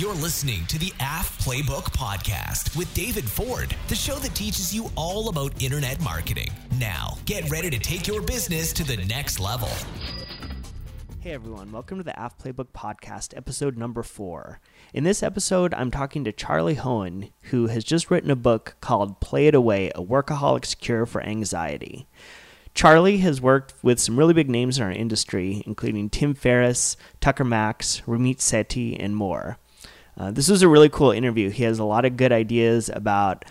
You're listening to the AF Playbook Podcast with David Ford, the show that teaches you all about internet marketing. Now, get ready to take your business to the next level. Hey everyone, welcome to the AF Playbook Podcast, episode number four. In this episode, I'm talking to Charlie Hoehn, who has just written a book called Play It Away A Workaholic's Cure for Anxiety. Charlie has worked with some really big names in our industry, including Tim Ferriss, Tucker Max, Ramit Sethi, and more. Uh, this was a really cool interview. He has a lot of good ideas about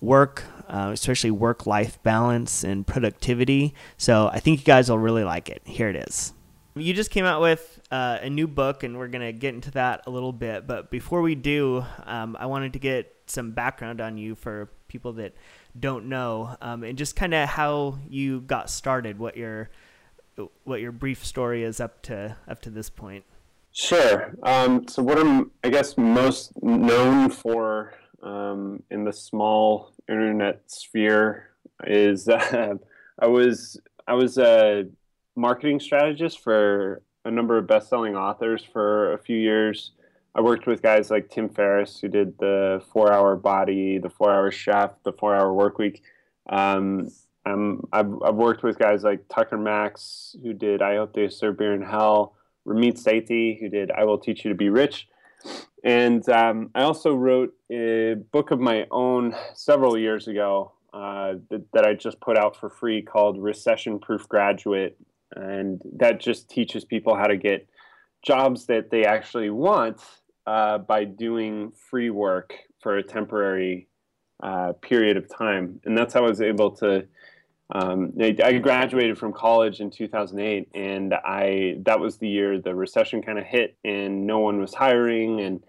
work, uh, especially work life balance and productivity. So I think you guys will really like it. Here it is. You just came out with uh, a new book, and we're going to get into that a little bit. But before we do, um, I wanted to get some background on you for people that don't know, um, and just kind of how you got started, what your what your brief story is up to up to this point. Sure. Um, so what I'm, I guess, most known for um, in the small internet sphere is uh, I was I was a marketing strategist for a number of best-selling authors for a few years. I worked with guys like Tim Ferriss, who did the Four Hour Body, the Four Hour Chef, the Four Hour Work Week. Um, I've, I've worked with guys like Tucker Max, who did I Hope They Serve Beer in Hell, Ramit Sethi, who did I Will Teach You to Be Rich. And um, I also wrote a book of my own several years ago uh, that, that, I just put out for free called Recession Proof Graduate. And that just teaches people how to get jobs that they actually want uh, by doing free work for a temporary uh, period of time. And that's how I was able to um, I graduated from college in 2008, and I that was the year the recession kind of hit, and no one was hiring, and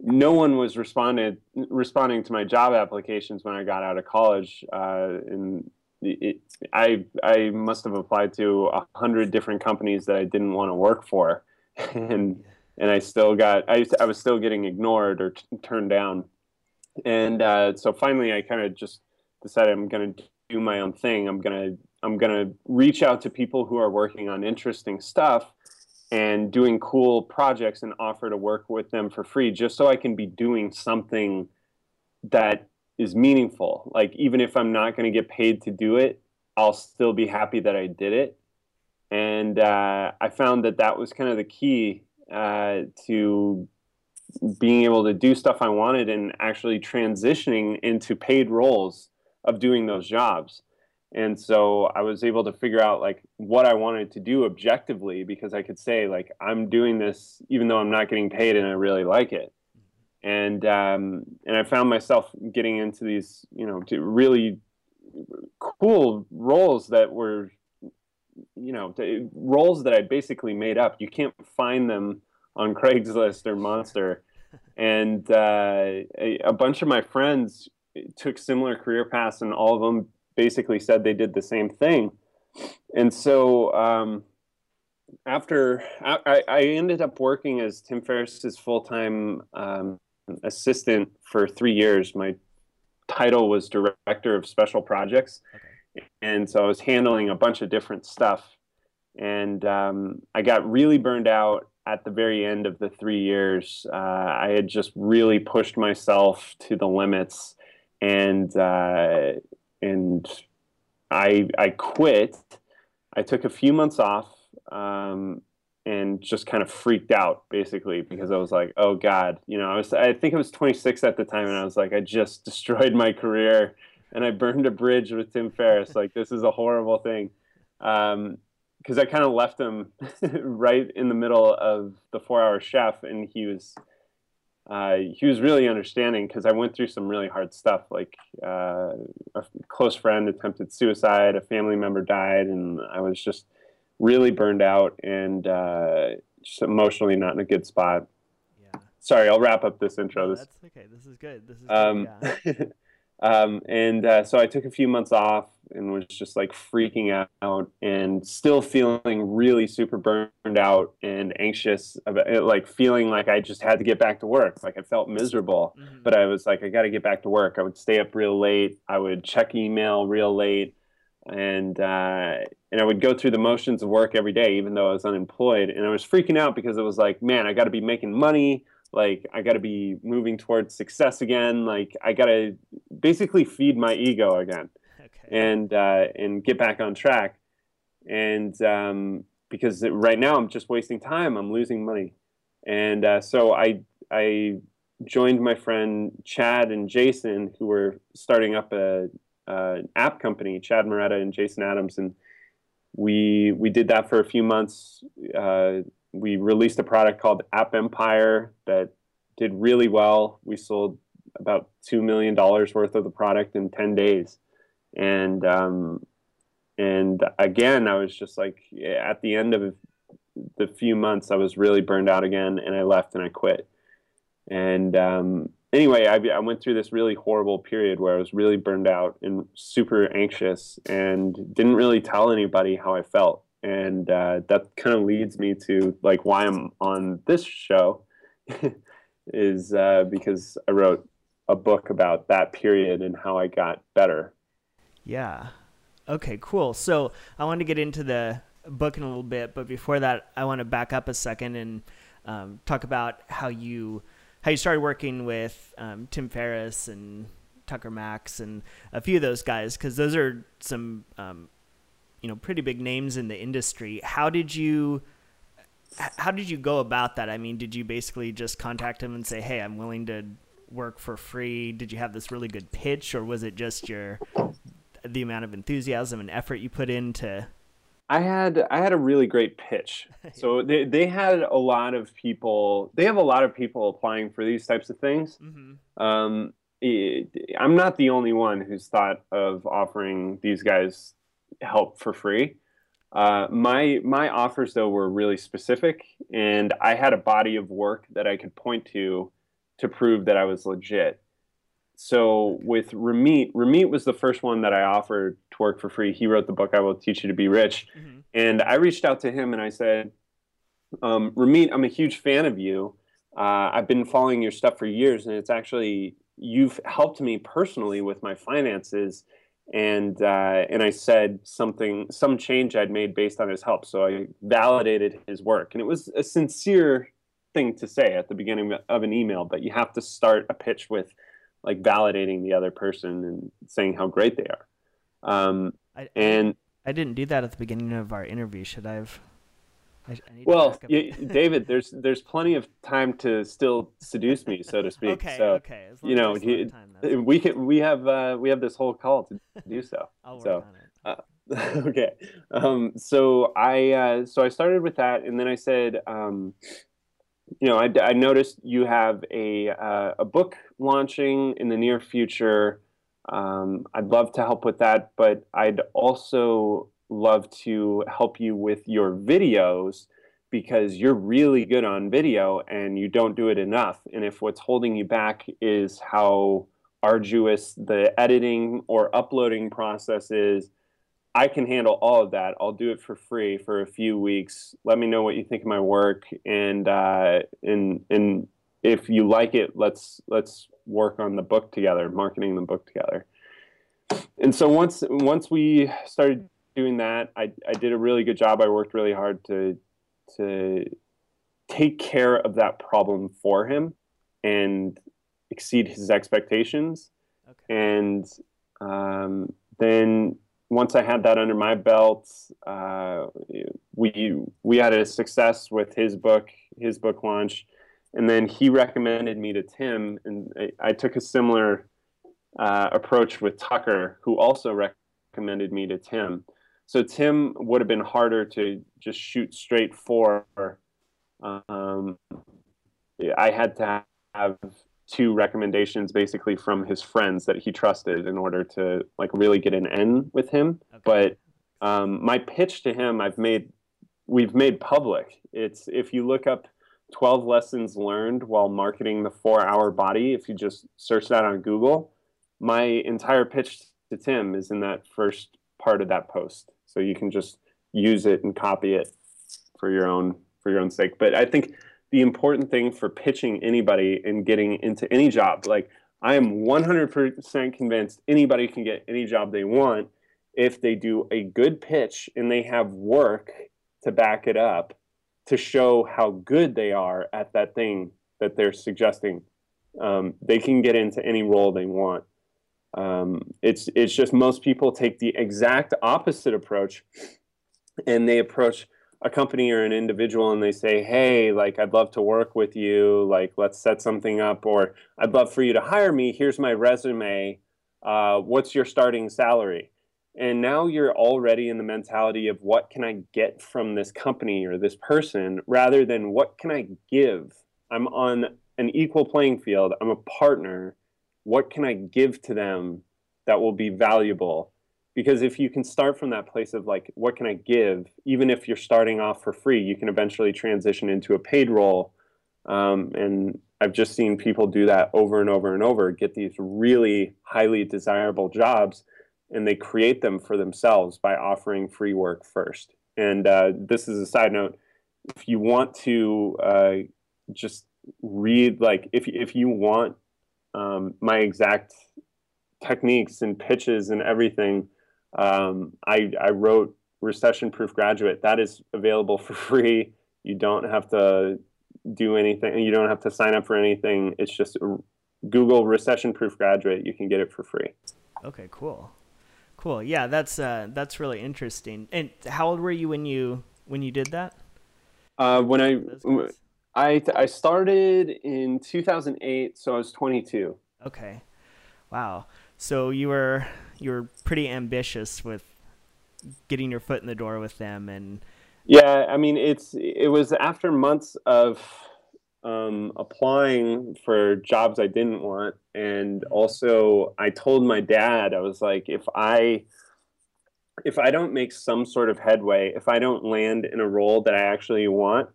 no one was responded responding to my job applications when I got out of college. Uh, and it, I I must have applied to a hundred different companies that I didn't want to work for, and and I still got I I was still getting ignored or t- turned down, and uh, so finally I kind of just decided I'm going to do my own thing. I'm gonna I'm gonna reach out to people who are working on interesting stuff and doing cool projects and offer to work with them for free, just so I can be doing something that is meaningful. Like even if I'm not going to get paid to do it, I'll still be happy that I did it. And uh, I found that that was kind of the key uh, to being able to do stuff I wanted and actually transitioning into paid roles of doing those jobs. And so i was able to figure out like what i wanted to do objectively because i could say like i'm doing this even though i'm not getting paid and i really like it. And um, and i found myself getting into these you know really cool roles that were you know roles that i basically made up. You can't find them on craigslist or monster. And uh, a, a bunch of my friends took similar career paths, and all of them basically said they did the same thing. And so um, after I, I, ended up working as Tim Ferriss's full time um, assistant for three years. My title was director of special projects, okay. and so I was handling a bunch of different stuff. And um, I got really burned out at the very end of the three years. Uh, I had just really pushed myself to the limits and uh, and I I quit. I took a few months off um, and just kind of freaked out basically because I was like, oh God, you know, I was I think I was 26 at the time, and I was like, I just destroyed my career and I burned a bridge with Tim Ferriss. like this is a horrible thing. Um, because I kind of left him right in the middle of the four hour chef and he was uh, he was really understanding because I went through some really hard stuff. Like uh, a close friend attempted suicide, a family member died, and I was just really burned out and uh, just emotionally not in a good spot. Yeah. Sorry, I'll wrap up this intro. this, that's okay. This is good. This is um, good, yeah. Um, and uh, so I took a few months off and was just like freaking out and still feeling really super burned out and anxious about it, like feeling like I just had to get back to work. Like I felt miserable, mm-hmm. but I was like, I got to get back to work. I would stay up real late. I would check email real late. And uh, and I would go through the motions of work every day, even though I was unemployed. And I was freaking out because it was like, man, I got to be making money like I got to be moving towards success again. Like I got to basically feed my ego again, okay. and uh, and get back on track. And um, because right now I'm just wasting time, I'm losing money, and uh, so I I joined my friend Chad and Jason, who were starting up a, a app company, Chad Mureta and Jason Adams, and we we did that for a few months. Uh, we released a product called App Empire that did really well. We sold about two million dollars worth of the product in ten days, and um, and again, I was just like at the end of the few months, I was really burned out again, and I left and I quit. And um, anyway, I, I went through this really horrible period where I was really burned out and super anxious, and didn't really tell anybody how I felt and uh, that kind of leads me to like why I'm on this show is uh, because I wrote a book about that period and how I got better. Yeah. Okay, cool. So I want to get into the book in a little bit, but before that, I want to back up a second and um, talk about how you how you started working with um, Tim Ferriss and Tucker Max and a few of those guys because those are some um, you know pretty big names in the industry. How did you how did you go about that? I mean, did you basically just contact him and say, "Hey, I'm willing to work for free"? Did you have this really good pitch, or was it just your the amount of enthusiasm and effort you put into? I had I had a really great pitch. So they they had a lot of people. They have a lot of people applying for these types of things. Mm-hmm. Um, I'm not the only one who's thought of offering these guys help for free. Uh, my my offers though were really specific, and I had a body of work that I could point to to prove that I was legit. So with Ramit, Ramit was the first one that I offered to work for free. He wrote the book "I Will Teach You to Be Rich," mm-hmm. and I reached out to him and I said, um, "Ramit, I'm a huge fan of you. Uh, I've been following your stuff for years, and it's actually you've helped me personally with my finances." And uh, and I said something, some change I'd made based on his help. So I validated his work, and it was a sincere thing to say at the beginning of an email. But you have to start a pitch with like validating the other person and saying how great they are. Um, I, and I didn't do that at the beginning of our interview. Should I have? I, I well, you, David, there's there's plenty of time to still seduce me, so to speak. okay, so, okay. you know, he, time, we can we have uh, we have this whole call to do so. I'll so, uh, okay. Um, so I uh, so I started with that, and then I said, um, you know, I, I noticed you have a uh, a book launching in the near future. Um, I'd love to help with that, but I'd also love to help you with your videos because you're really good on video and you don't do it enough. And if what's holding you back is how arduous the editing or uploading process is, I can handle all of that. I'll do it for free for a few weeks. Let me know what you think of my work, and uh, and and if you like it, let's let's work on the book together, marketing the book together. And so once once we started doing that. I, I did a really good job. I worked really hard to to take care of that problem for him and exceed his expectations. Okay. And um, then once I had that under my belt, uh, we we had a success with his book, his book launch, and then he recommended me to Tim, and I, I took a similar uh, approach with Tucker, who also recommended me to Tim. So Tim would have been harder to just shoot straight for. Um, I had to have two recommendations basically from his friends that he trusted in order to like really get an N with him. Okay. But um, my pitch to him, I've made, we've made public. It's if you look up 12 lessons learned while marketing the four hour body, if you just search that on Google, my entire pitch to Tim is in that first part of that post so you can just use it and copy it for your own for your own sake. But I think the important thing for pitching anybody and getting into any job, like I am 100% convinced anybody can get any job they want if they do a good pitch and they have work to back it up to show how good they are at that thing that they're suggesting, um, they can get into any role they want. Um, it's it's just most people take the exact opposite approach, and they approach a company or an individual and they say, "Hey, like I'd love to work with you. Like let's set something up, or I'd love for you to hire me. Here's my resume. Uh, what's your starting salary?" And now you're already in the mentality of what can I get from this company or this person, rather than what can I give. I'm on an equal playing field. I'm a partner. What can I give to them that will be valuable? because if you can start from that place of like what can i give? Even if you're starting off for free you can eventually transition into a paid role. Um, and i've just seen people do that over and over and over get these really highly desirable jobs and they create them for themselves by offering free work first. And uh, this is a side note. If you want to uh, just read like if, if you want um, my exact techniques and pitches and everything um, I, I wrote Recession Proof Graduate. That is available for free. You don't have to do anything. You don't have to sign up for anything. It's just Google Recession Proof Graduate. You can get it for free. Okay, cool, cool. Yeah, that's uh, that's really interesting. And how old were you when you when you did that? Uh, when I I I started in 2008, so I was 22. Okay, wow. So you were you were pretty ambitious with getting your foot in the door with them and yeah i mean it's it was after months of um, applying for jobs i didn't want and also i told my dad i was like if i if i don't make some sort of headway if i don't land in a role that i actually want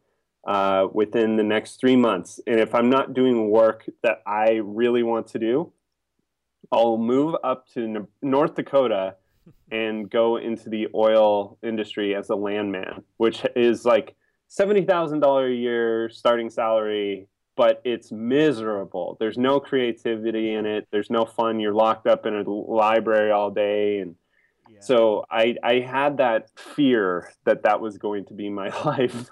uh, within the next three months and if i'm not doing work that i really want to do I'll move up to North Dakota and go into the oil industry as a landman, which is like $70,000 a year starting salary, but it's miserable. There's no creativity in it. There's no fun. You're locked up in a library all day. And yeah. so I, I had that fear that that was going to be my life.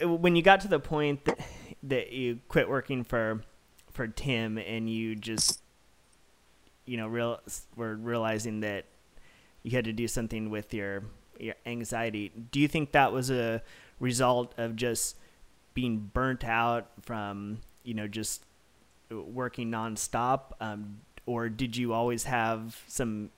when you got to the point that, that you quit working for, for Tim and you just you know, real we're realizing that you had to do something with your your anxiety. Do you think that was a result of just being burnt out from you know just working nonstop, um, or did you always have some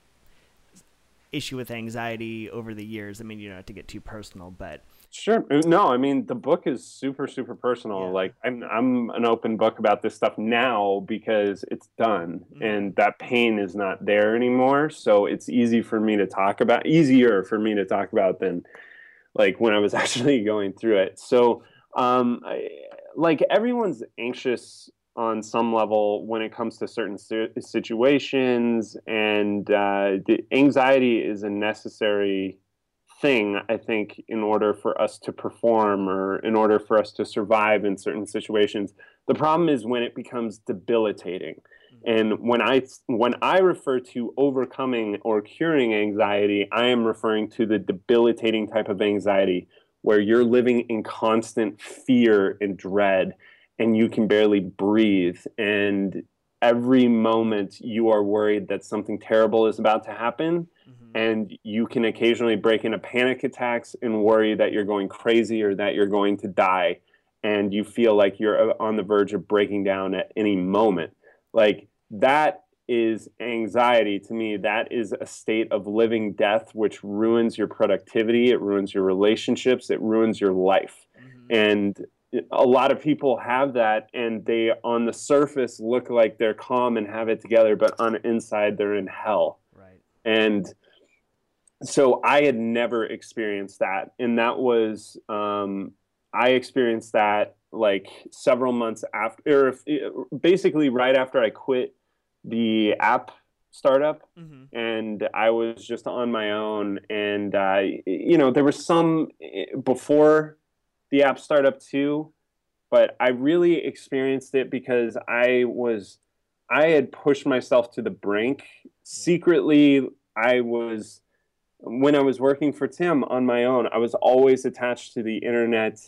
issue with anxiety over the years? I mean, you don't have to get too personal, but Sure. Uh, no, I mean the book is super super personal. Yeah. Like I'm I'm an open book about this stuff now because it's done mm-hmm. and that pain is not there anymore. So it's easy for me to talk about easier for me to talk about than like when I was actually going through it. So um I, like everyone's anxious on some level when it comes to certain situations and uh, the anxiety is a necessary thing, I think, in order for us to perform or in order for us to survive in certain situations. The problem is when it becomes debilitating. Mm-hmm. And when I when I refer to overcoming or curing anxiety, I am referring to the debilitating type of anxiety where you're living in constant fear and dread and you can barely breathe and every moment you are worried that something terrible is about to happen and you can occasionally break into panic attacks and worry that you're going crazy or that you're going to die and you feel like you're uh, on the verge of breaking down at any moment. Like that is anxiety to me. That is a state of living death which ruins your productivity it ruins your relationships it ruins your life. Mm-hmm. and a lot of people have that and they on the surface look like they're calm and have it together but on the inside they're in hell. Right. And so I had never experienced that, and that was um, I experienced that like several months after, or if, basically right after I quit the app startup, mm-hmm. and I was just on my own, and uh, you know there was some eh, before the app startup too, but I really experienced it because I was I had pushed myself to the brink secretly. I was when I was working for Tim on my own, I was always attached to the internet.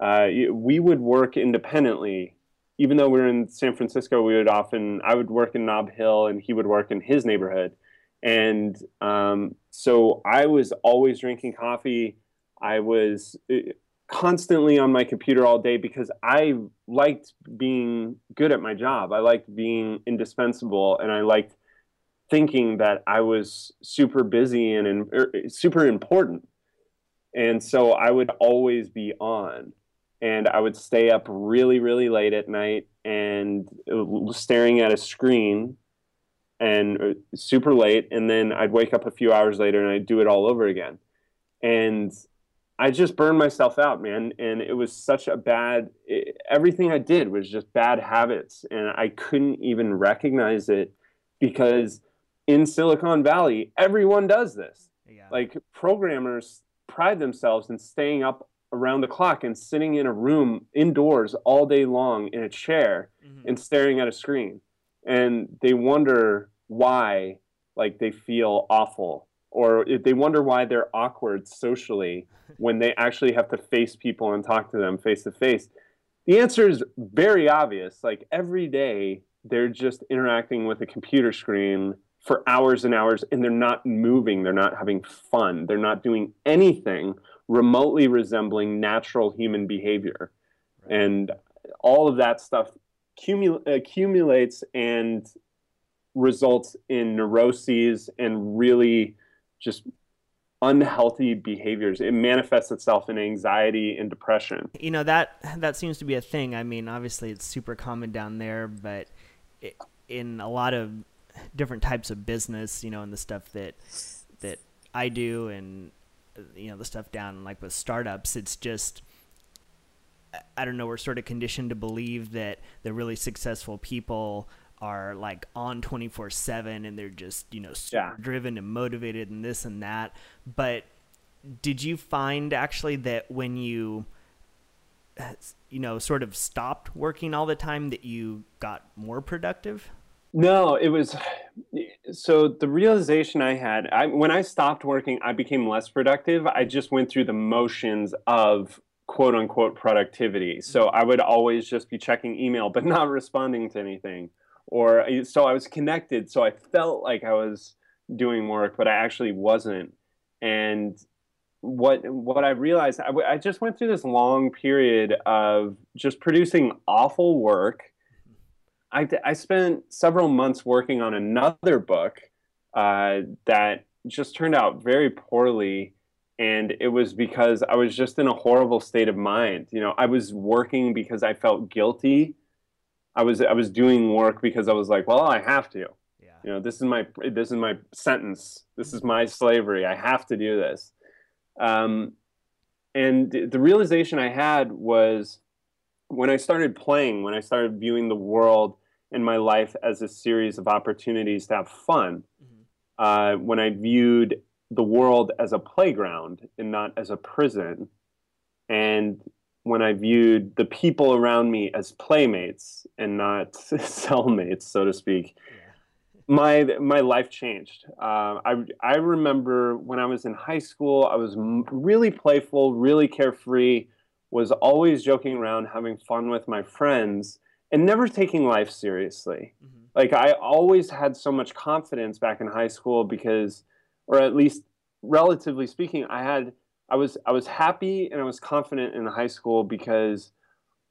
Uh, we would work independently even though we were in San Francisco, we would often I would work in Nob Hill and he would work in his neighborhood, and um, so I was always drinking coffee. I was uh, constantly on my computer all day because I liked being good at my job. I liked being indispensable, and I liked thinking that I was super busy and, er, super important. And so I would always be on and I would stay up really, really late at night and uh, staring at a screen and uh, super late. And then I'd wake up a few hours later and I'd do it all over again. And I just burned myself out, man. And it was such a bad, it, everything I did was just bad habits. And I couldn't even recognize it because in Silicon Valley, everyone does this. Yeah. Like programmers pride themselves in staying up around the clock and sitting in a room indoors all day long in a chair mm-hmm. and staring at a screen and they wonder why like they feel awful or they wonder why they're awkward socially when they actually have to face people and talk to them face to face the answer is very obvious like every day they're just interacting with a computer screen for hours and hours and they're not moving they're not having fun they're not doing anything remotely resembling natural human behavior. Right. And all of that stuff cumul- accumulates and results in neuroses and really just unhealthy behaviors. It manifests itself in anxiety and depression. You know that that seems to be a thing. I mean obviously it's super common down there but in a lot of different types of business you know and the stuff that that i do and you know the stuff down like with startups it's just i don't know we're sort of conditioned to believe that the really successful people are like on 24 7 and they're just you know yeah. driven and motivated and this and that but did you find actually that when you you know sort of stopped working all the time that you got more productive no, it was so the realization I had I, when I stopped working, I became less productive. I just went through the motions of quote unquote productivity. So mm-hmm. I would always just be checking email but not responding to anything. Or so I was connected, so I felt like I was doing work, but I actually wasn't. And what what I realized, I, I just went through this long period of just producing awful work I, I spent several months working on another book uh, that just turned out very poorly. And it was because I was just in a horrible state of mind. You know, I was working because I felt guilty. I was I was doing work because I was like, well, I have to. Yeah. You know, this is my this is my sentence. This is my slavery. I have to do this. Um, and the realization I had was when I started playing, when I started viewing the world in my life as a series of opportunities to have fun. Mm-hmm. Uh, when I viewed the world as a playground and not as a prison, and when I viewed the people around me as playmates and not cellmates, so to speak, my my life changed. Uh, I I remember when I was in high school, I was really playful, really carefree, was always joking around, having fun with my friends and never taking life seriously. Mm-hmm. Like I always had so much confidence back in high school because, or at least relatively speaking, I had I was I was happy and I was confident in high school because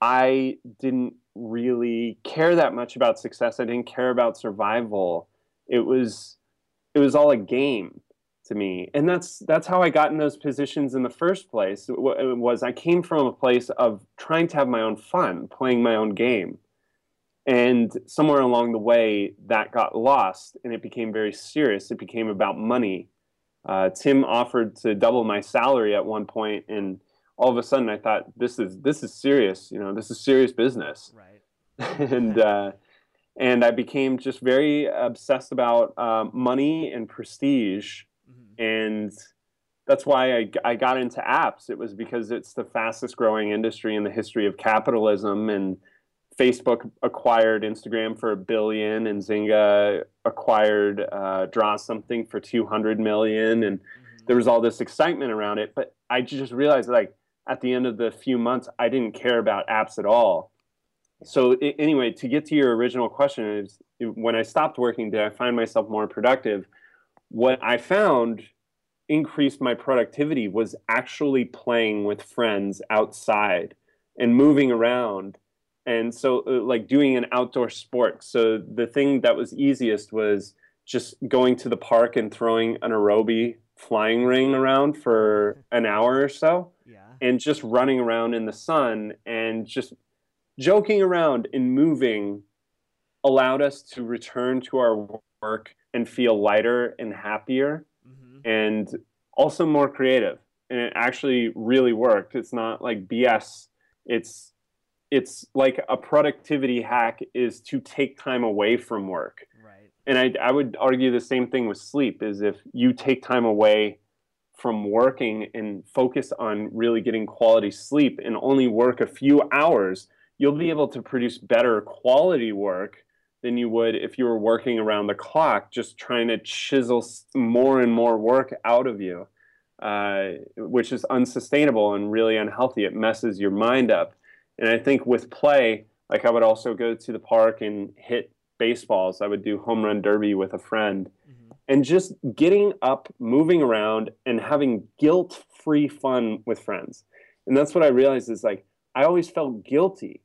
I didn't really care that much about success. I didn't care about survival. It was it was all a game to me, and that's that's how I got in those positions in the first place. It was I came from a place of trying to have my own fun, playing my own game and somewhere along the way, that got lost and it became very serious. It became about money. Uh, Tim offered to double my salary at one point, and all of a sudden, I thought, "This is this is serious. You know, this is serious business." Right. and uh, and I became just very obsessed about uh, money and prestige, mm-hmm. and that's why I, I got into apps. It was because it's the fastest growing industry in the history of capitalism, and Facebook acquired Instagram for a billion, and Zynga acquired uh, Draw Something for two hundred million, and mm-hmm. there was all this excitement around it. But I just realized, like at the end of the few months, I didn't care about apps at all, so I- anyway, to get to your original question is when I stopped working, did I find myself more productive? What I found increased my productivity was actually playing with friends outside and moving around. And so, uh, like doing an outdoor sport. So, the thing that was easiest was just going to the park and throwing an aerobie flying ring around for an hour or so. Yeah. and just running around in the sun and just joking around and moving allowed us to return to our work and feel lighter and happier hmm and also more creative. And it actually really worked. It's not like bs it's it's like a productivity hack is to take time away from work. Right. and I, I would argue the same thing with sleep is if you take time away from working and focus on really getting quality sleep and only work a few hours you'll be able to produce better quality work than you would if you were working around the clock just trying to chisel more and more work out of you uh, which is unsustainable and really unhealthy. It messes your mind up and i think with play like i would also go to the park and hit baseballs. I would do home run derby with a friend. hmm And just getting up, moving around, and having guilt free fun with friends. And that's what I realized is like, I always felt guilty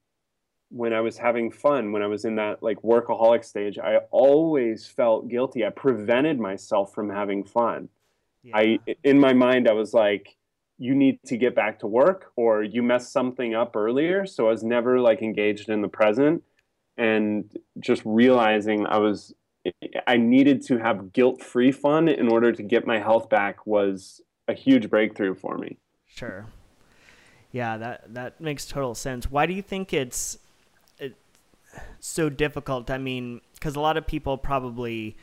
when I was having fun, when I was in that like workaholic stage. I always felt guilty. I prevented myself from having fun. Yeah. I, in my mind, I was like, you need to get back to work or you messed something up earlier. So I was never like engaged in the present and just realizing I was, I needed to have guilt free fun in order to get my health back was a huge breakthrough for me. Sure. Yeah, that that makes total sense. Why do you think it's it, so difficult? I mean, because a lot of people probably,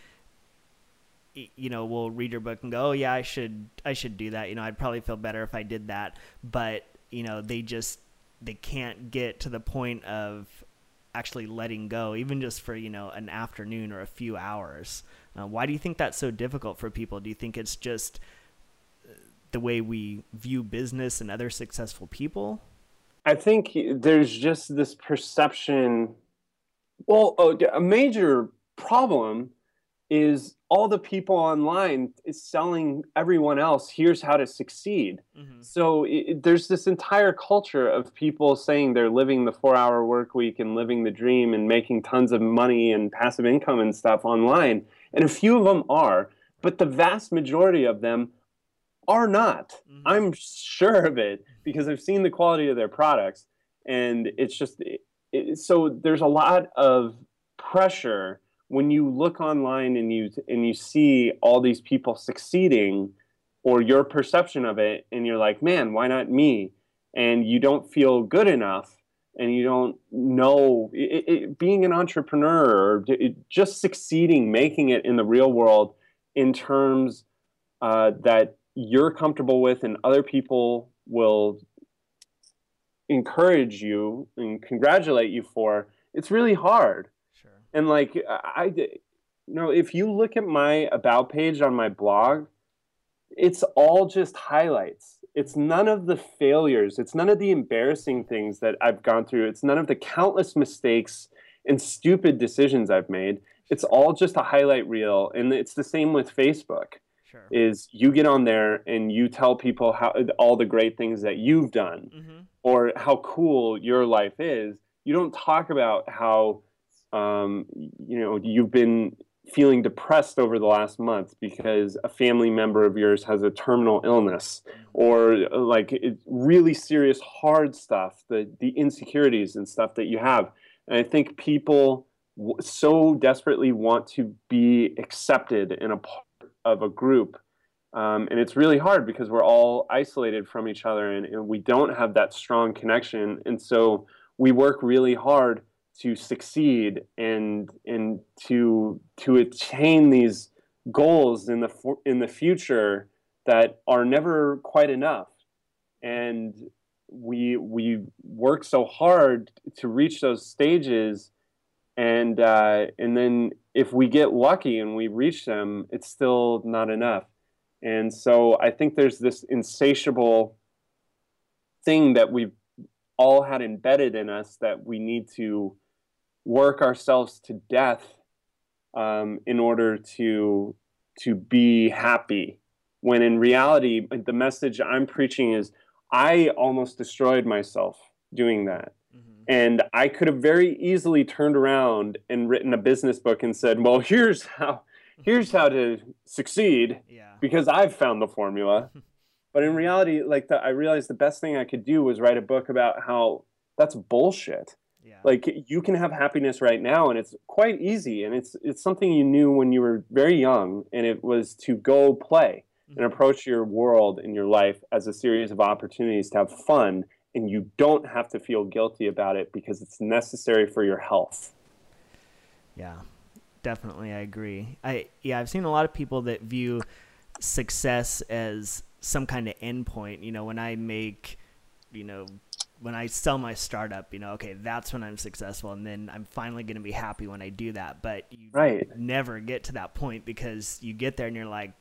you know, will read your book and go, "Oh yeah, I should I should do that." You know, I'd probably feel better if I did that. But you know, they just they can't get to the point of actually letting go, even just for you know an afternoon or a few hours. Uh, why do you think that's so difficult for people? Do you think it's just the way we view business and other successful people? I think there's just this perception. Well, a a major problem is all the people online is selling everyone else here's how to succeed. Mm-hmm. So it, there's this entire culture of people saying they're living the four-hour work week and living the dream and making tons of money and passive income and stuff online, and a few of them are, but the vast majority of them are not. Mhm. I'm sure of it because I've seen the quality of their products, and it's just it, it, so there's a lot of pressure when you look online and you and you see all these people succeeding, or your perception of it, and you're like, man, why not me? And you don't feel good enough, and you don't know it, it, being an entrepreneur or just succeeding, making it in the real world in terms uh, that you're comfortable with and other people will encourage you and congratulate you for it's really hard. And like i you know if you look at my about page on my blog it's all just highlights it's none of the failures it's none of the embarrassing things that i've gone through it's none of the countless mistakes and stupid decisions i've made it's all just a highlight reel and it's the same with facebook Sure. is you get on there and you tell people how all the great things that you've done mm-hmm. or how cool your life is. You don't talk about how um, you know you've been feeling depressed over the last month because a family member of yours has a terminal illness or uh, like really serious hard stuff the the insecurities and stuff that you have. And i think people w- so desperately want to be accepted in a part of a group um, and it's really hard because we're all isolated from each other and, and we don't have that strong connection. And so we work really hard to succeed and and to to attain these goals in the in the future that are never quite enough. And we we work so hard to reach those stages and uh, and then if we get lucky and we reach them it's still not enough. And so i think there's this insatiable thing that we've all had embedded in us that we need to work ourselves to death um, in order to to be happy. When in reality, the message I'm preaching is I almost destroyed myself doing that. Mm-hmm. And I could have very easily turned around and written a business book and said, "Well, here's how here's how to succeed yeah. because I've found the formula." but in reality, like the, I realized the best thing I could do was write a book about how that's bullshit. Yeah. Like you can have happiness right now and it's quite easy and it's it's something you knew when you were very young and it was to go play mm-hmm. and approach your world and your life as a series of opportunities to have fun and you don't have to feel guilty about it because it's necessary for your health. Yeah. Definitely I agree. I yeah, I've seen a lot of people that view success as some kind of endpoint, you know, when I make you know when I sell my startup, you know, okay, that's when I'm successful, and then I'm finally going to be happy when I do that. But you right. never get to that point because you get there and you're like,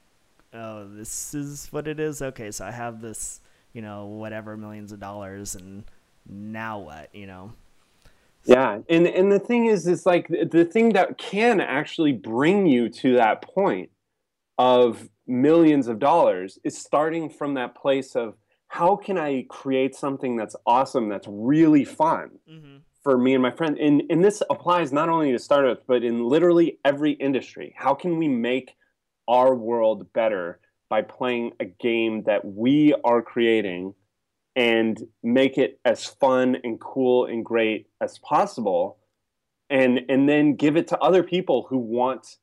oh, this is what it is. Okay, so I have this, you know, whatever millions of dollars, and now what, you know? Yeah, and and the thing is, it's like the thing that can actually bring you to that point of millions of dollars is starting from that place of how can I create something that's awesome, that's really fun mm-hmm. for me and my friend? And, and this applies not only to startups, but in literally every industry. How can we make our world better by playing a game that we are creating and make it as fun and cool and great as possible? And, and then give it to other people who want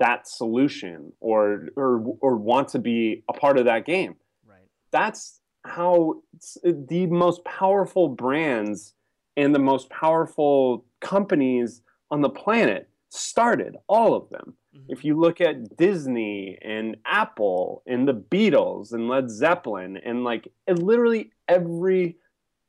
that solution or, or, or want to be a part of that game. Right. That's how the most powerful brands and the most powerful companies on the planet started, all of them. Mm-hmm. If you look at Disney and Apple and the Beatles and Led Zeppelin and like literally every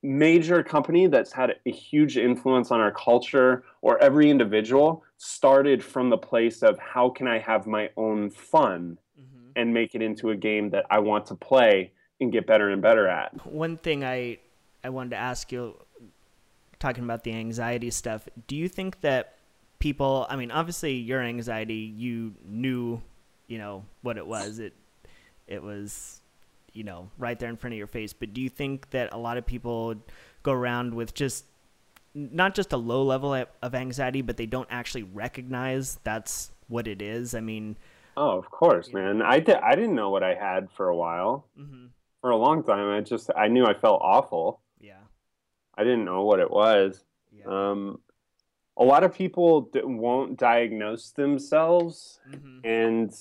major company that's had a huge influence on our culture or every individual started from the place of how can I have my own fun mm-hmm. and make it into a game that I want to play and get better and better at. One thing I I wanted to ask you talking about the anxiety stuff, do you think that people, I mean, obviously your anxiety, you knew, you know, what it was. It it was you know, right there in front of your face, but do you think that a lot of people go around with just not just a low level of anxiety, but they don't actually recognize that's what it is. I mean, oh, of course, man. I, di- I didn't know what I had for a while. Mm-hmm for a long time. I just I knew I felt awful. Yeah. I didn't know what it was. Yeah. Um, a lot of people d- won't diagnose themselves, mm-hmm. and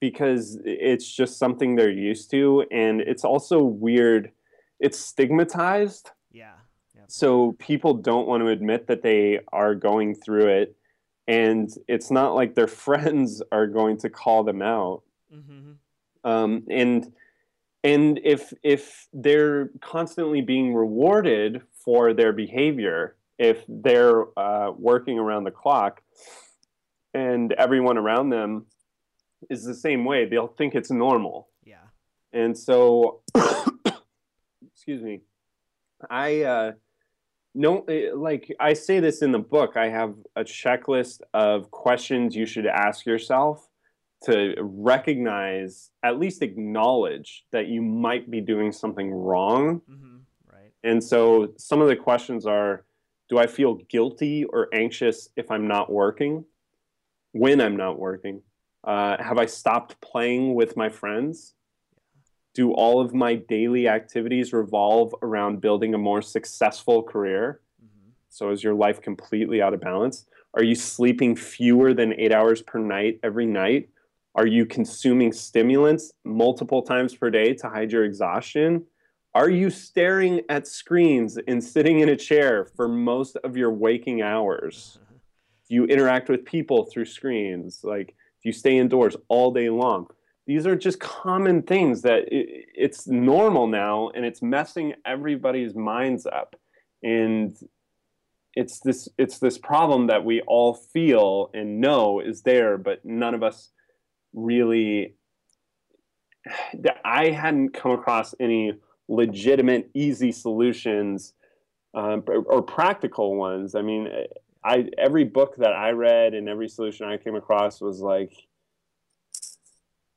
because it's just something they're used to, and it's also weird. It's stigmatized. Yeah. So people don't want to admit that they are going through it, and it's not like their friends are going to call them out. Mm-hmm. Um, and and if if they're constantly being rewarded for their behavior if they're uh, working around the clock and everyone around them is the same way they'll think it's normal. Yeah. And so excuse me. I uh no eh, like i say this in the book i have a checklist of questions you should ask yourself to recognize, at least acknowledge that you might be doing something wrong. Mm-hmm. Right. And so some of the questions are Do I feel guilty or anxious if I'm not working? When I'm not working? Uh, have I stopped playing with my friends? Do all of my daily activities revolve around building a more successful career? Mm-hmm. So is your life completely out of balance? Are you sleeping fewer than eight hours per night every night? Are you consuming stimulants multiple times per day to hide your exhaustion? Are you staring at screens and sitting in a chair for most of your waking hours? Do you interact with people through screens? Like, do you stay indoors all day long? These are just common things that it, it's normal now and it's messing everybody's minds up. And it's this it's this problem that we all feel and know is there, but none of us really that I hadn't come across any legitimate easy solutions um, or practical ones. I mean, I every book that I read and every solution I came across was like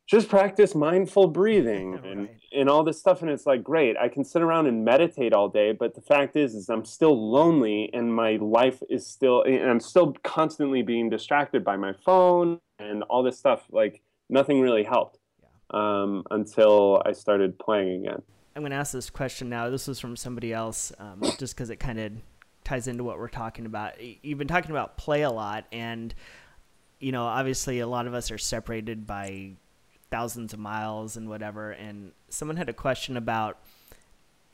just practice mindful breathing and, right. and all this stuff and it's like great i can sit around and meditate all day but the fact is is i'm still lonely and my life is still and i'm still constantly being distracted by my phone and all this stuff like nothing really helped yeah. um, until i started playing again i'm going to ask this question now this was from somebody else um, just because it kind of ties into what we're talking about you've been talking about play a lot and you know obviously a lot of us are separated by thousands of miles and whatever. And someone had a question about,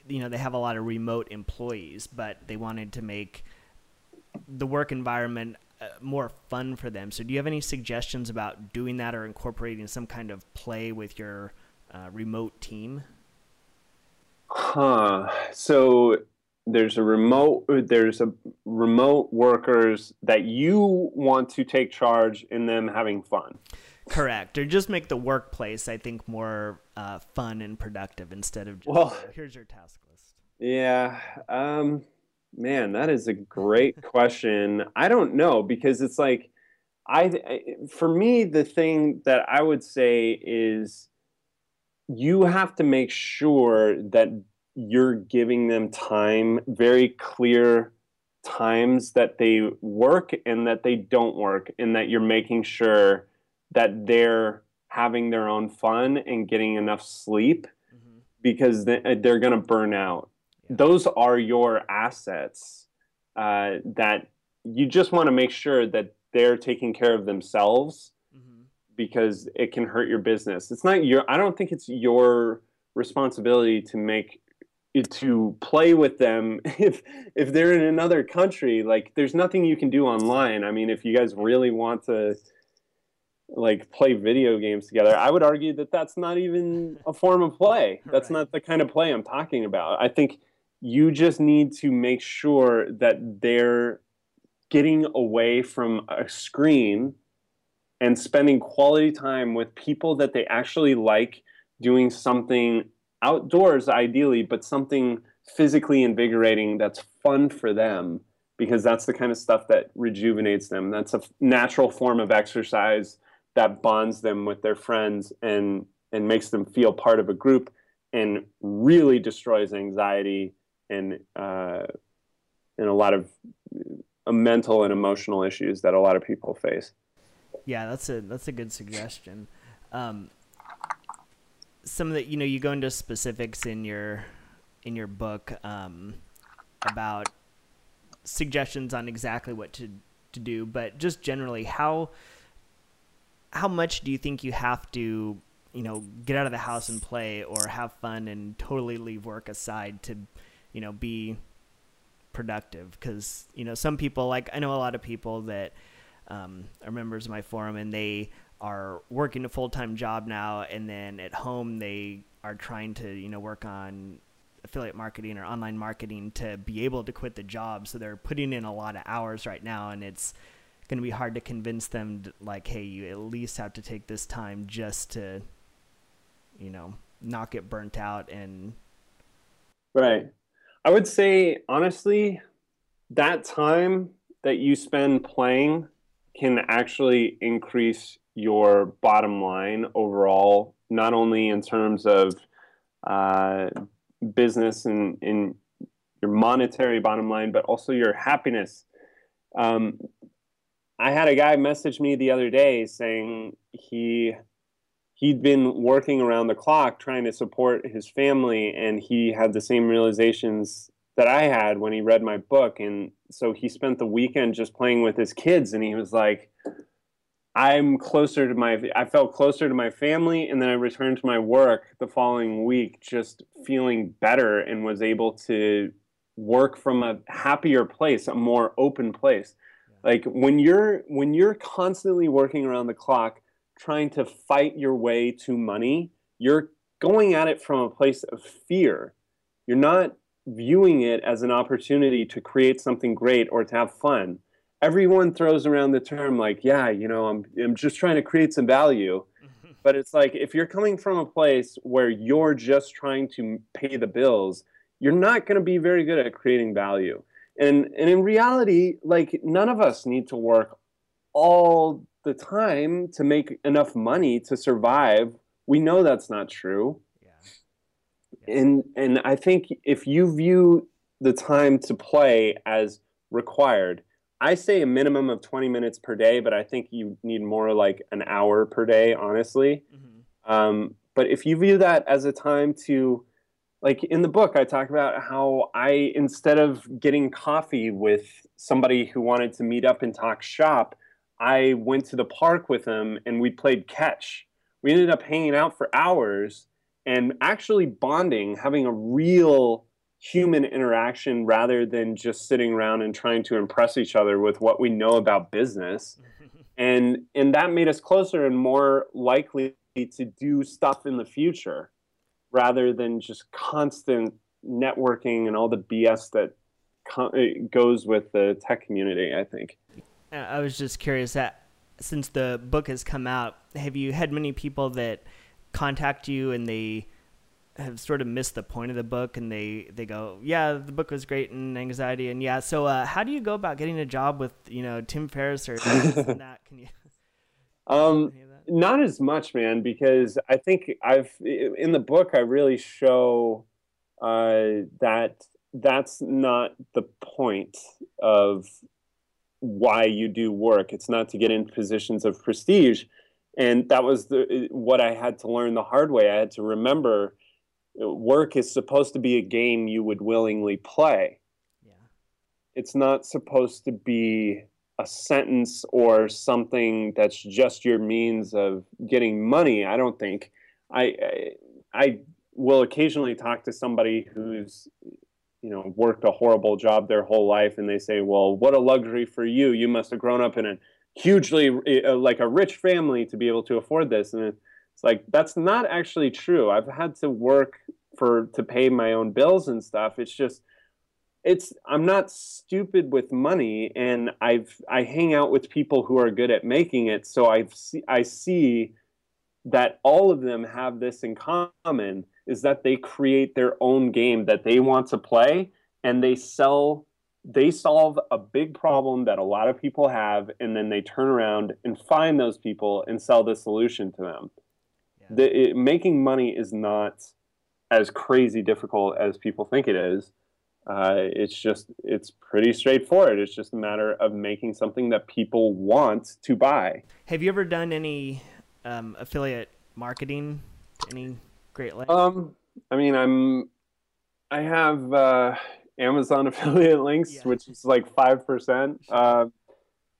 you know, they have a lot of remote employees, but they wanted to make the work environment more fun for them. So, do you have any suggestions about doing that or incorporating some kind of play with your uh, remote team? Huh. So there's a remote there's a remote workers that you want to take charge in them having fun Correct. Or just make the workplace, I think, more uh, fun and productive instead of just, well, here's your task list. Yeah. Um, man, that is a great question. I don't know because it's like, I, for me, the thing that I would say is you have to make sure that you're giving them time, very clear times that they work and that they don't work, and that you're making sure that they're having their own fun and getting enough sleep mm-hmm. because they're going to burn out. Those are your assets uh, that you just want to make sure that they're taking care of themselves mm-hmm. because it can hurt your business. It's not your, I don't think it's your responsibility to make to play with them if if they're in another country like there's nothing you can do online i mean if you guys really want to like play video games together. I would argue that that's not even a form of play. That's right. not the kind of play I'm talking about. I think you just need to make sure that they're getting away from a screen and spending quality time with people that they actually like doing something outdoors ideally but something physically invigorating that's fun for them because that's the kind of stuff that rejuvenates them. That's a natural form of exercise that bonds them with their friends and and makes them feel part of a group and really destroys anxiety and uh, and a lot of uh, mental and emotional issues that a lot of people face. Yeah, that's a that's a good suggestion. Um, some of the you know you go into specifics in your in your book um, about suggestions on exactly what to to do, but just generally how how much do you think you have to you know get out of the house and play or have fun and totally leave work aside to you know be productive. Because you know some people like i know a lot of people that um, are members of my forum and they are working a full-time job now and then at home they are trying to you know work on affiliate marketing or online marketing to be able to quit the job. So they're putting in a lot of hours right now and it's going to be hard to convince them to, like hey you at least have to take this time just to you know not get burnt out and right i would say honestly that time that you spend playing can actually increase your bottom line overall not only in terms of uh, business and in your monetary bottom line but also your happiness. Um, I had a guy message me the other day saying he he'd been working around the clock trying to support his family and he had the same realizations that I had when he read my book. And so he spent the weekend just playing with his kids and he was like I'm closer to my I felt closer to my family and then I returned to my work the following week just feeling better and was able to work from a happier place, a more open place. Like when you're when you're constantly working around the clock trying to fight your way to money you're going at it from a place of fear. You're not viewing it as an opportunity to create something great or to have fun. Everyone throws around the term like yeah you know i'm, I'm just trying to create some value. But it's like if you're coming from a place where you're just trying to pay the bills you're not going to be very good at creating value. And and in reality, like none of us need to work all the time to make enough money to survive. We know that's not true. Yeah. yeah. And and I think if you view the time to play as required, I say a minimum of 20 minutes per day, but I think you need more like an hour per day, honestly. Mm-hmm. Um, but if you view that as a time to like in the book i talk about how i instead of getting coffee with somebody who wanted to meet up and talk shop i went to the park with him and we played catch we ended up hanging out for hours and actually bonding having a real human interaction rather than just sitting around and trying to impress each other with what we know about business and and that made us closer and more likely to do stuff in the future rather than just constant networking and all the BS that goes with the tech community, I think. I was just curious that since the book has come out, have you had many people that contact you and they have sort of missed the point of the book and they, they go, yeah, the book was great and anxiety. And yeah, so uh, how do you go about getting a job with, you know, Tim Ferriss or that? Can you? Um, not as much, man, because I think I've in the book I really show uh, that that's not the point of why you do work. It's not to get in positions of prestige, and that was the what I had to learn the hard way. I had to remember uh, work is supposed to be a game you would willingly play. Yeah. It's not supposed to be a sentence or something that's just your means of getting money. I don't think. I, I, I will occasionally talk to somebody who's you know worked a horrible job their whole life and they say well what a luxury for you. You must have grown up in a hugely uh, like a rich family to be able to afford this. And it's like that's not actually true. I've had to work for to pay my own bills and stuff. It's just it's I'm not stupid with money, and I've I hang out with people who are good at making it, so I see I see that all of them have this in common is that they create their own game that they want to play, and they sell they solve a big problem that a lot of people have, and then they turn around and find those people and sell the solution to them. Yeah. The, it, making money is not as crazy difficult as people think it is uh, it's just it's pretty straightforward. It's just a matter of making something that people want to buy. Have you ever done any um, affiliate marketing? Any great? Um, I mean, I'm I have uh, Amazon affiliate links, yeah. which is like five percent. Uh,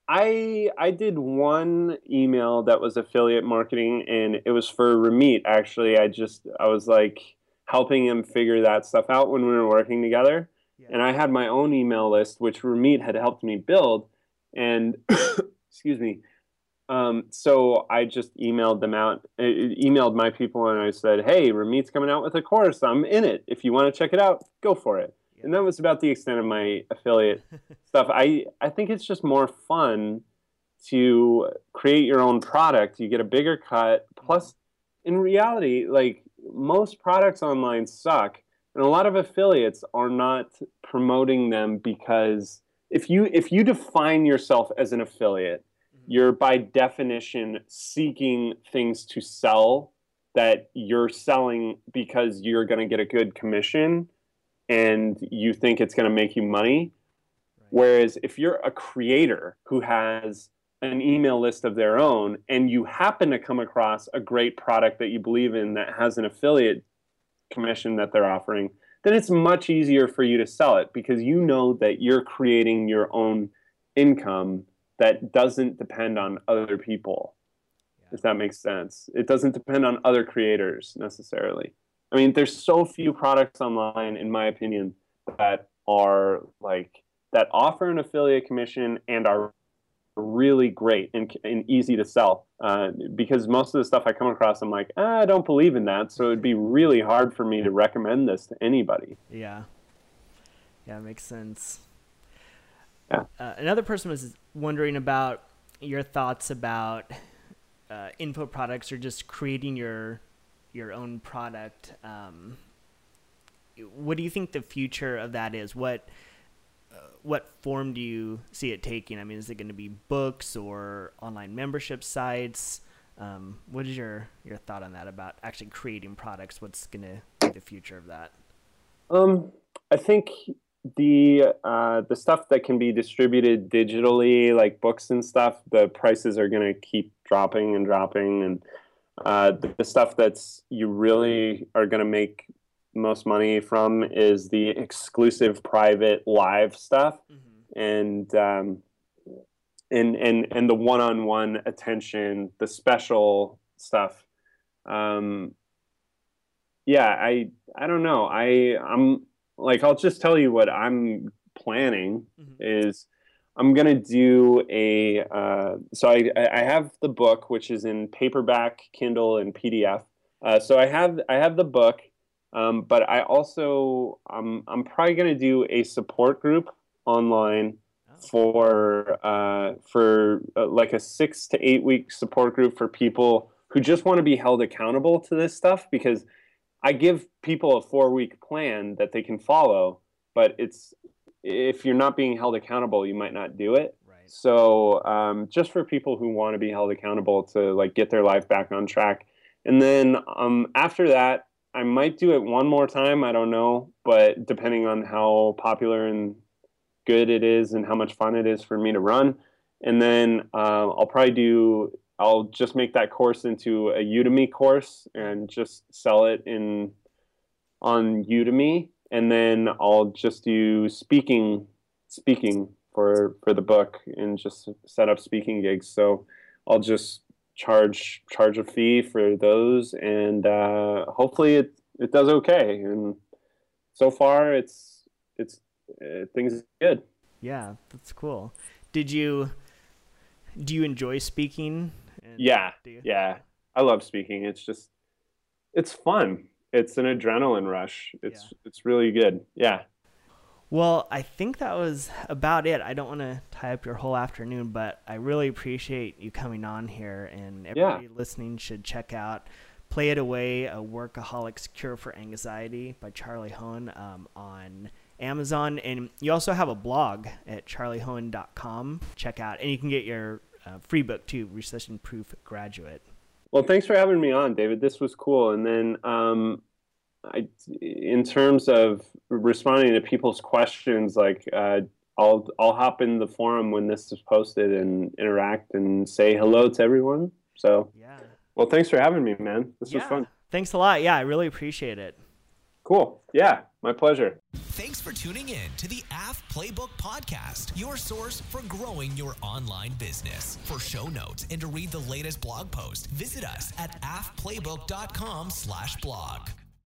I I did one email that was affiliate marketing, and it was for Ramit. Actually, I just I was like helping him figure that stuff out when we were working together. And I had my own email list, which Ramit had helped me build. And excuse me. Um, so I just emailed them out, emailed my people, and I said, "Hey, Ramit's coming out with a course. I'm in it. If you want to check it out, go for it." Yeah. And that was about the extent of my affiliate stuff. I I think it's just more fun to create your own product. You get a bigger cut. Plus, in reality, like most products online suck and a lot of affiliates are not promoting them because if you if you define yourself as an affiliate mm-hmm. You're by definition seeking things to sell that you're selling because you're going to get a good commission and you think it's going to make you money right. whereas if you're a creator who has an email list of their own and you happen to come across a great product that you believe in that has an affiliate commission that they're offering, then it's much easier for you to sell it because you know that you're creating your own income that doesn't depend on other people. Yeah. If that makes sense. It doesn't depend on other creators necessarily. I mean, there's so few products online, in my opinion, that are like that offer an affiliate commission and are really great and, and easy to sell uh, because most of the stuff I come across, I'm like, ah, I don't believe in that. So it'd be really hard for me to recommend this to anybody. Yeah. Yeah, makes sense. Yeah. Uh, another person was wondering about your thoughts about uh, info products or just creating your your own product. Um, what do you think the future of that is? What uh, what form do you see it taking? I mean, is it going to be books or online membership sites? Um, what is your your thought on that about actually creating products? What's going to be the future of that? Um, I think the uh, the stuff that can be distributed digitally, like books and stuff, the prices are going to keep dropping and dropping, and uh, the, the stuff that's you really are going to make most money from is the exclusive private live stuff. Mm-hmm. and um, and and and the one-on-one attention the special stuff. Um, yeah i i don't know. I i'm like i'll just tell you what i'm planning mm-hmm. is i'm gonna do a uh, so i i have the book which is in paperback kindle and pdf uh, so i have i have the book um, but I also I'm I'm probably going to do a support group online oh. for uh, for uh, like a six to eight week support group for people who just want to be held accountable to this stuff because I give people a four week plan that they can follow, but it's if you're not being held accountable, you might not do it. Right. So um, just for people who want to be held accountable to like get their life back on track, and then um, after that, I might do it one more time. I don't know, but depending on how popular and good it is and how much fun it is for me to run, and then uh, I'll probably do. I'll just make that course into a Udemy course and just sell it in on Udemy, and then I'll just do speaking speaking for for the book and just set up speaking gigs. So I'll just charge charge a fee for those, and uh, hopefully it it does okay. And so far, it's it's uh, things good. Yeah, that's cool. Did you do you enjoy speaking? Yeah, yeah, I love speaking. It's just it's fun. It's an adrenaline rush. It's yeah. it's really good. Yeah. Well, I think that was about it. I don't want to tie up your whole afternoon, but I really appreciate you coming on here, and everybody yeah. listening should check out "Play It Away: A Workaholic's Cure for Anxiety" by Charlie Hoehn um, on Amazon, and you also have a blog at charliehoehn.com. Check out, and you can get your uh, free book too, Recession Proof Graduate. Well, thanks for having me on, David. This was cool. And then um, I, in terms of responding to people's questions, like uh, I'll I'll hop in the forum when this is posted and interact and say hello to everyone. So yeah. Well, thanks for having me, man. This yeah. was fun. Thanks a lot. Yeah, I really appreciate it. Cool. Yeah, my pleasure. Thanks for tuning in to the AF Playbook Podcast, your source for growing your online business. For show notes and to read the latest blog post, visit us at afplaybook.com slash blog.